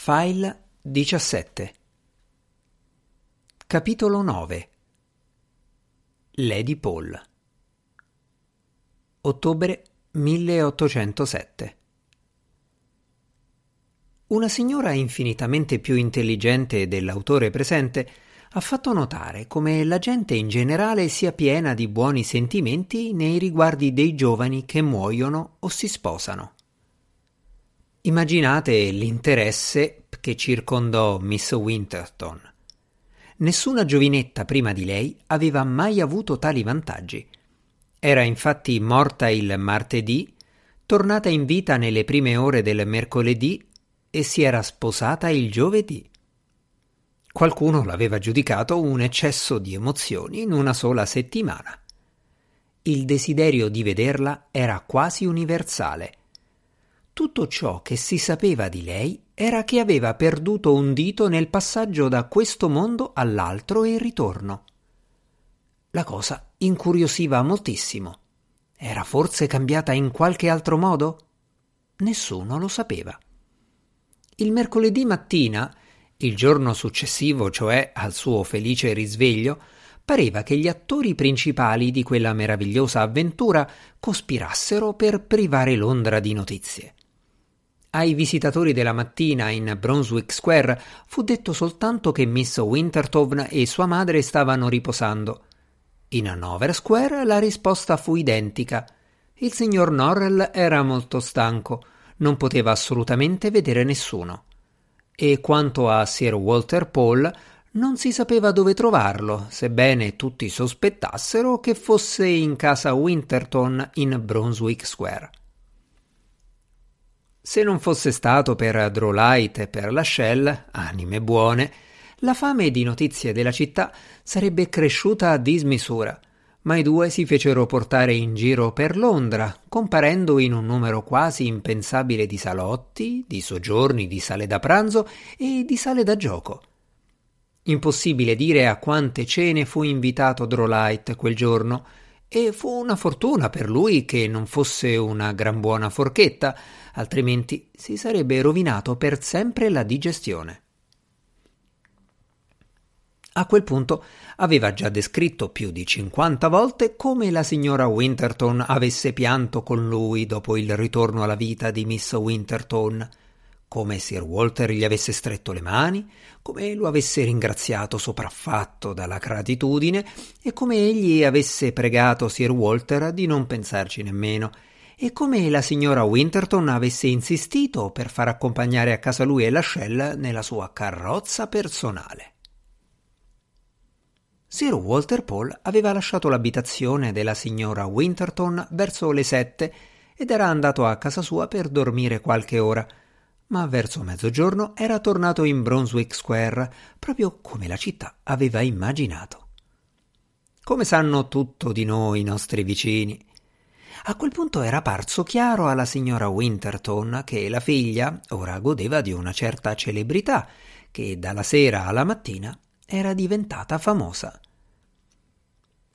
File 17 Capitolo 9 Lady Paul. Ottobre 1807 Una signora infinitamente più intelligente dell'autore presente ha fatto notare come la gente in generale sia piena di buoni sentimenti nei riguardi dei giovani che muoiono o si sposano. Immaginate l'interesse che circondò Miss Winterton. Nessuna giovinetta prima di lei aveva mai avuto tali vantaggi. Era infatti morta il martedì, tornata in vita nelle prime ore del mercoledì e si era sposata il giovedì. Qualcuno l'aveva giudicato un eccesso di emozioni in una sola settimana. Il desiderio di vederla era quasi universale tutto ciò che si sapeva di lei era che aveva perduto un dito nel passaggio da questo mondo all'altro e il ritorno. La cosa incuriosiva moltissimo. Era forse cambiata in qualche altro modo? Nessuno lo sapeva. Il mercoledì mattina, il giorno successivo, cioè al suo felice risveglio, pareva che gli attori principali di quella meravigliosa avventura cospirassero per privare Londra di notizie. Ai visitatori della mattina in Brunswick Square fu detto soltanto che Miss Winterton e sua madre stavano riposando. In Hanover Square la risposta fu identica. Il signor Norrell era molto stanco, non poteva assolutamente vedere nessuno. E quanto a Sir Walter Paul, non si sapeva dove trovarlo, sebbene tutti sospettassero che fosse in casa Winterton in Brunswick Square. Se non fosse stato per Drolight e per la anime buone, la fame di notizie della città sarebbe cresciuta a dismisura, ma i due si fecero portare in giro per Londra, comparendo in un numero quasi impensabile di salotti, di soggiorni, di sale da pranzo e di sale da gioco. Impossibile dire a quante cene fu invitato Drolight quel giorno, e fu una fortuna per lui che non fosse una gran buona forchetta, altrimenti si sarebbe rovinato per sempre la digestione. A quel punto aveva già descritto più di cinquanta volte come la signora Winterton avesse pianto con lui dopo il ritorno alla vita di Miss Winterton, come Sir Walter gli avesse stretto le mani, come lo avesse ringraziato sopraffatto dalla gratitudine e come egli avesse pregato Sir Walter di non pensarci nemmeno e come la signora Winterton avesse insistito per far accompagnare a casa lui e la Shell nella sua carrozza personale. Sir Walter Paul aveva lasciato l'abitazione della signora Winterton verso le sette ed era andato a casa sua per dormire qualche ora, ma verso mezzogiorno era tornato in Brunswick Square, proprio come la città aveva immaginato. Come sanno tutto di noi i nostri vicini. A quel punto era parso chiaro alla signora Winterton che la figlia ora godeva di una certa celebrità, che dalla sera alla mattina era diventata famosa.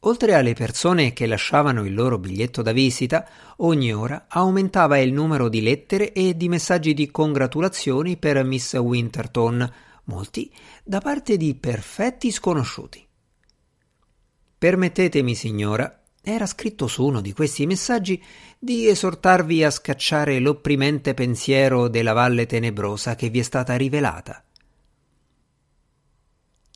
Oltre alle persone che lasciavano il loro biglietto da visita, ogni ora aumentava il numero di lettere e di messaggi di congratulazioni per Miss Winterton, molti da parte di perfetti sconosciuti. Permettetemi, signora, era scritto su uno di questi messaggi, di esortarvi a scacciare l'opprimente pensiero della valle tenebrosa che vi è stata rivelata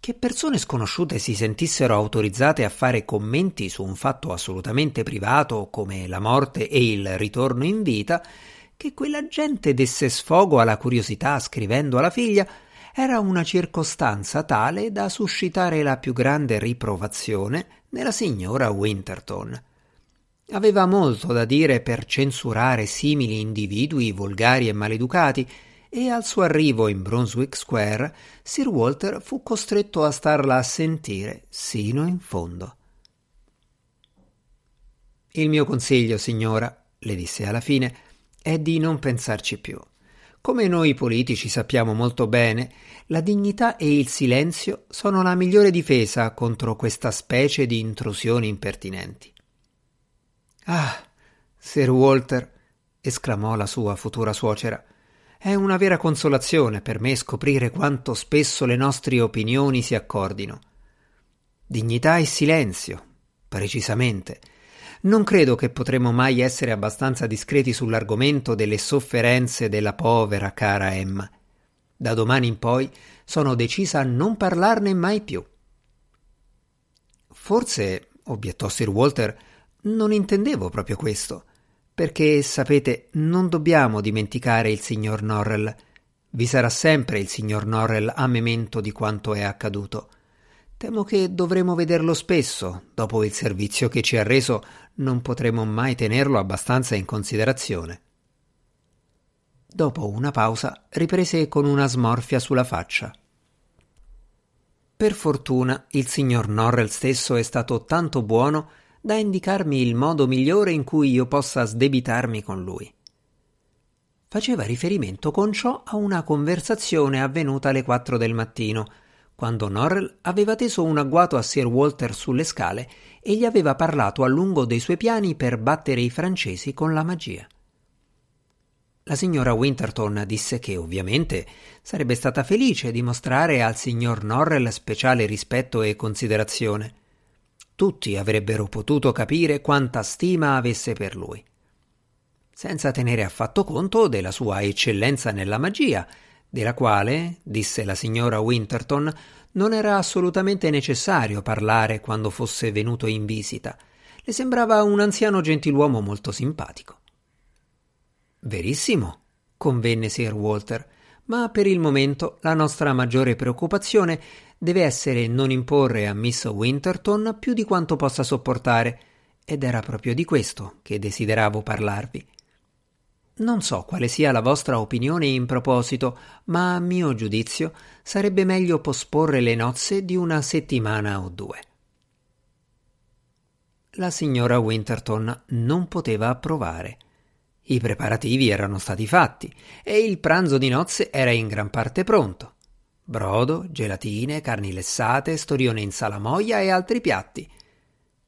che persone sconosciute si sentissero autorizzate a fare commenti su un fatto assolutamente privato come la morte e il ritorno in vita, che quella gente desse sfogo alla curiosità scrivendo alla figlia, era una circostanza tale da suscitare la più grande riprovazione nella signora Winterton. Aveva molto da dire per censurare simili individui volgari e maleducati, e al suo arrivo in Brunswick Square Sir Walter fu costretto a starla a sentire sino in fondo. Il mio consiglio, signora, le disse alla fine, è di non pensarci più. Come noi politici sappiamo molto bene, la dignità e il silenzio sono la migliore difesa contro questa specie di intrusioni impertinenti. Ah, Sir Walter, esclamò la sua futura suocera, È una vera consolazione per me scoprire quanto spesso le nostre opinioni si accordino. Dignità e silenzio, precisamente. Non credo che potremo mai essere abbastanza discreti sull'argomento delle sofferenze della povera cara Emma. Da domani in poi sono decisa a non parlarne mai più. Forse, obiettò Sir Walter, non intendevo proprio questo. Perché, sapete, non dobbiamo dimenticare il signor Norrell. Vi sarà sempre il signor Norrell a memento di quanto è accaduto. Temo che dovremo vederlo spesso. Dopo il servizio che ci ha reso, non potremo mai tenerlo abbastanza in considerazione. Dopo una pausa, riprese con una smorfia sulla faccia. Per fortuna, il signor Norrell stesso è stato tanto buono da indicarmi il modo migliore in cui io possa sdebitarmi con lui. Faceva riferimento con ciò a una conversazione avvenuta alle quattro del mattino, quando Norrell aveva teso un agguato a Sir Walter sulle scale e gli aveva parlato a lungo dei suoi piani per battere i francesi con la magia. La signora Winterton disse che ovviamente sarebbe stata felice di mostrare al signor Norrell speciale rispetto e considerazione tutti avrebbero potuto capire quanta stima avesse per lui. Senza tenere affatto conto della sua eccellenza nella magia, della quale, disse la signora Winterton, non era assolutamente necessario parlare quando fosse venuto in visita. Le sembrava un anziano gentiluomo molto simpatico. Verissimo, convenne Sir Walter, ma per il momento la nostra maggiore preoccupazione deve essere non imporre a Miss Winterton più di quanto possa sopportare, ed era proprio di questo che desideravo parlarvi. Non so quale sia la vostra opinione in proposito, ma a mio giudizio sarebbe meglio posporre le nozze di una settimana o due. La signora Winterton non poteva approvare. I preparativi erano stati fatti e il pranzo di nozze era in gran parte pronto brodo, gelatine, carni lessate, storione in salamoia e altri piatti.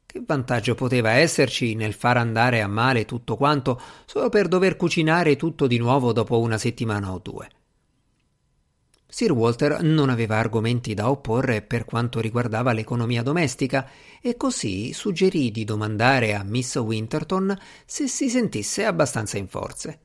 Che vantaggio poteva esserci nel far andare a male tutto quanto solo per dover cucinare tutto di nuovo dopo una settimana o due? Sir Walter non aveva argomenti da opporre per quanto riguardava l'economia domestica e così suggerì di domandare a Miss Winterton se si sentisse abbastanza in forze.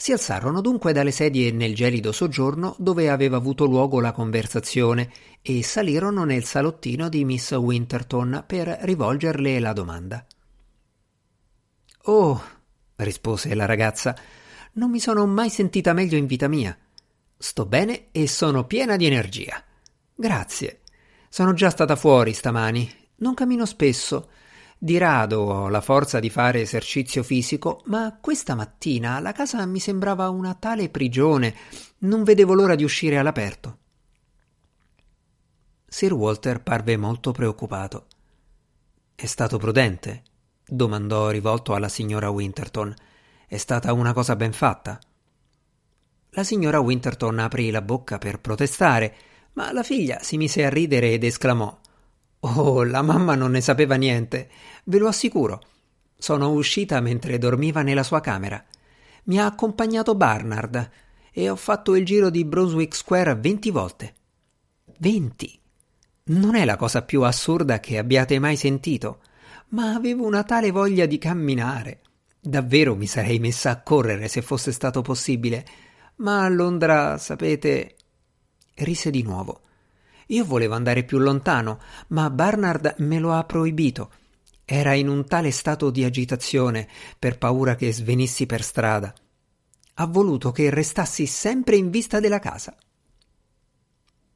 Si alzarono dunque dalle sedie nel gelido soggiorno dove aveva avuto luogo la conversazione e salirono nel salottino di Miss Winterton per rivolgerle la domanda. Oh, rispose la ragazza, non mi sono mai sentita meglio in vita mia. Sto bene e sono piena di energia. Grazie. Sono già stata fuori stamani. Non cammino spesso di rado ho la forza di fare esercizio fisico, ma questa mattina la casa mi sembrava una tale prigione, non vedevo l'ora di uscire all'aperto. Sir Walter parve molto preoccupato. È stato prudente? domandò rivolto alla signora Winterton. È stata una cosa ben fatta? La signora Winterton aprì la bocca per protestare, ma la figlia si mise a ridere ed esclamò Oh, la mamma non ne sapeva niente, ve lo assicuro. Sono uscita mentre dormiva nella sua camera. Mi ha accompagnato Barnard e ho fatto il giro di Brunswick Square venti volte. Venti! Non è la cosa più assurda che abbiate mai sentito, ma avevo una tale voglia di camminare. Davvero mi sarei messa a correre se fosse stato possibile, ma a Londra, sapete. rise di nuovo. Io volevo andare più lontano, ma Barnard me lo ha proibito. Era in un tale stato di agitazione per paura che svenissi per strada. Ha voluto che restassi sempre in vista della casa.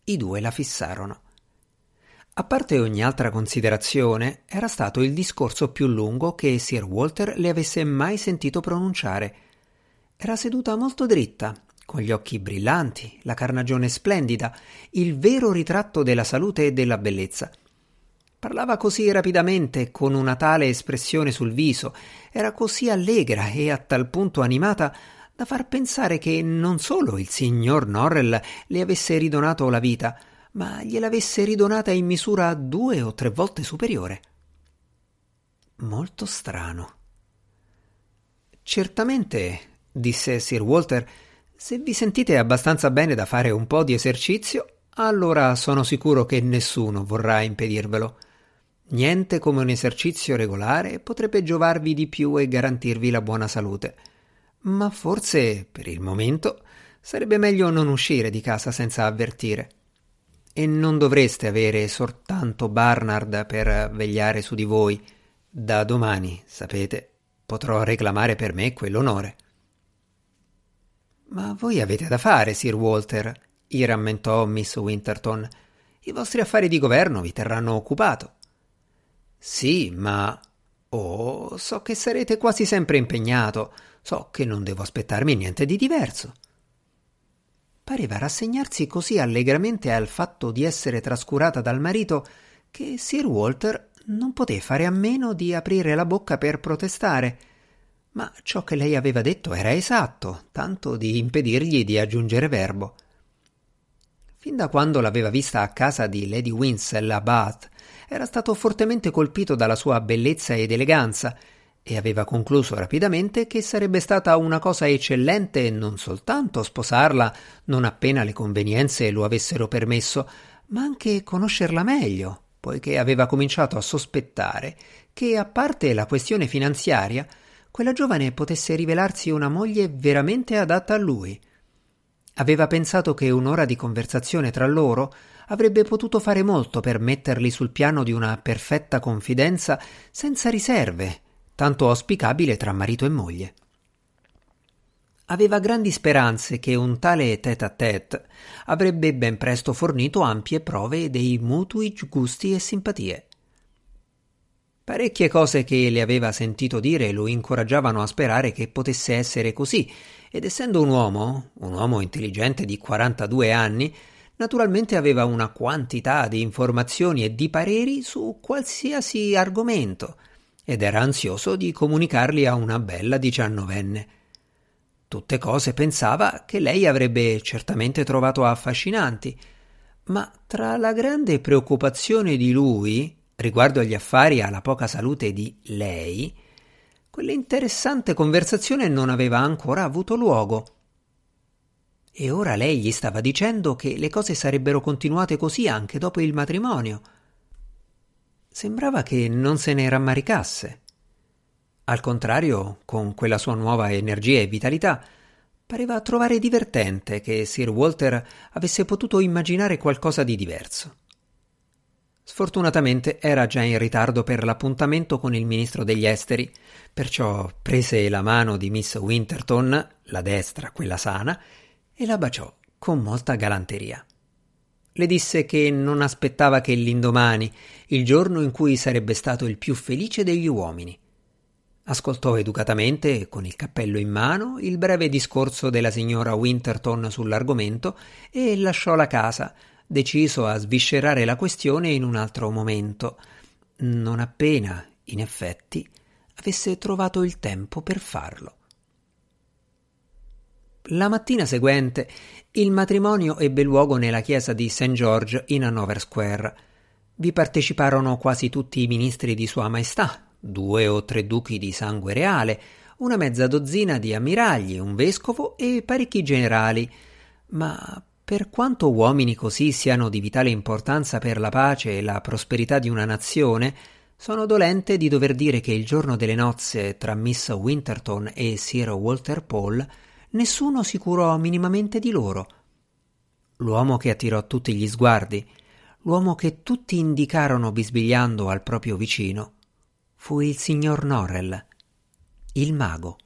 I due la fissarono. A parte ogni altra considerazione, era stato il discorso più lungo che Sir Walter le avesse mai sentito pronunciare. Era seduta molto dritta, con gli occhi brillanti, la carnagione splendida, il vero ritratto della salute e della bellezza. Parlava così rapidamente, con una tale espressione sul viso, era così allegra e a tal punto animata da far pensare che non solo il signor Norrell le avesse ridonato la vita, ma gliel'avesse ridonata in misura due o tre volte superiore. Molto strano. Certamente disse Sir Walter, se vi sentite abbastanza bene da fare un po' di esercizio, allora sono sicuro che nessuno vorrà impedirvelo. Niente come un esercizio regolare potrebbe giovarvi di più e garantirvi la buona salute. Ma forse, per il momento, sarebbe meglio non uscire di casa senza avvertire. E non dovreste avere soltanto Barnard per vegliare su di voi. Da domani, sapete, potrò reclamare per me quell'onore. Ma voi avete da fare, Sir Walter, gli rammentò Miss Winterton. I vostri affari di governo vi terranno occupato. Sì, ma. Oh, so che sarete quasi sempre impegnato. So che non devo aspettarmi niente di diverso. Pareva rassegnarsi così allegramente al fatto di essere trascurata dal marito che Sir Walter non poté fare a meno di aprire la bocca per protestare. Ma ciò che lei aveva detto era esatto, tanto di impedirgli di aggiungere verbo. Fin da quando l'aveva vista a casa di Lady Winsell a Bath, era stato fortemente colpito dalla sua bellezza ed eleganza e aveva concluso rapidamente che sarebbe stata una cosa eccellente non soltanto sposarla non appena le convenienze lo avessero permesso, ma anche conoscerla meglio, poiché aveva cominciato a sospettare che, a parte la questione finanziaria, quella giovane potesse rivelarsi una moglie veramente adatta a lui – Aveva pensato che un'ora di conversazione tra loro avrebbe potuto fare molto per metterli sul piano di una perfetta confidenza senza riserve, tanto auspicabile tra marito e moglie. Aveva grandi speranze che un tale tête à tête avrebbe ben presto fornito ampie prove dei mutui gusti e simpatie. Parecchie cose che le aveva sentito dire lo incoraggiavano a sperare che potesse essere così, ed essendo un uomo, un uomo intelligente di 42 anni, naturalmente aveva una quantità di informazioni e di pareri su qualsiasi argomento, ed era ansioso di comunicarli a una bella diciannovenne. Tutte cose pensava che lei avrebbe certamente trovato affascinanti, ma tra la grande preoccupazione di lui riguardo agli affari e alla poca salute di lei, quell'interessante conversazione non aveva ancora avuto luogo. E ora lei gli stava dicendo che le cose sarebbero continuate così anche dopo il matrimonio. Sembrava che non se ne rammaricasse. Al contrario, con quella sua nuova energia e vitalità, pareva trovare divertente che Sir Walter avesse potuto immaginare qualcosa di diverso. Sfortunatamente era già in ritardo per l'appuntamento con il ministro degli esteri, perciò prese la mano di Miss Winterton, la destra, quella sana, e la baciò con molta galanteria. Le disse che non aspettava che l'indomani, il giorno in cui sarebbe stato il più felice degli uomini. Ascoltò educatamente, con il cappello in mano, il breve discorso della signora Winterton sull'argomento e lasciò la casa, deciso a sviscerare la questione in un altro momento, non appena, in effetti, avesse trovato il tempo per farlo. La mattina seguente il matrimonio ebbe luogo nella chiesa di St. George in Hanover Square. Vi parteciparono quasi tutti i ministri di Sua Maestà, due o tre duchi di sangue reale, una mezza dozzina di ammiragli, un vescovo e parecchi generali, ma per quanto uomini così siano di vitale importanza per la pace e la prosperità di una nazione, sono dolente di dover dire che il giorno delle nozze tra Miss Winterton e Sir Walter Paul nessuno si curò minimamente di loro. L'uomo che attirò tutti gli sguardi, l'uomo che tutti indicarono bisbigliando al proprio vicino, fu il signor Norrell, il mago.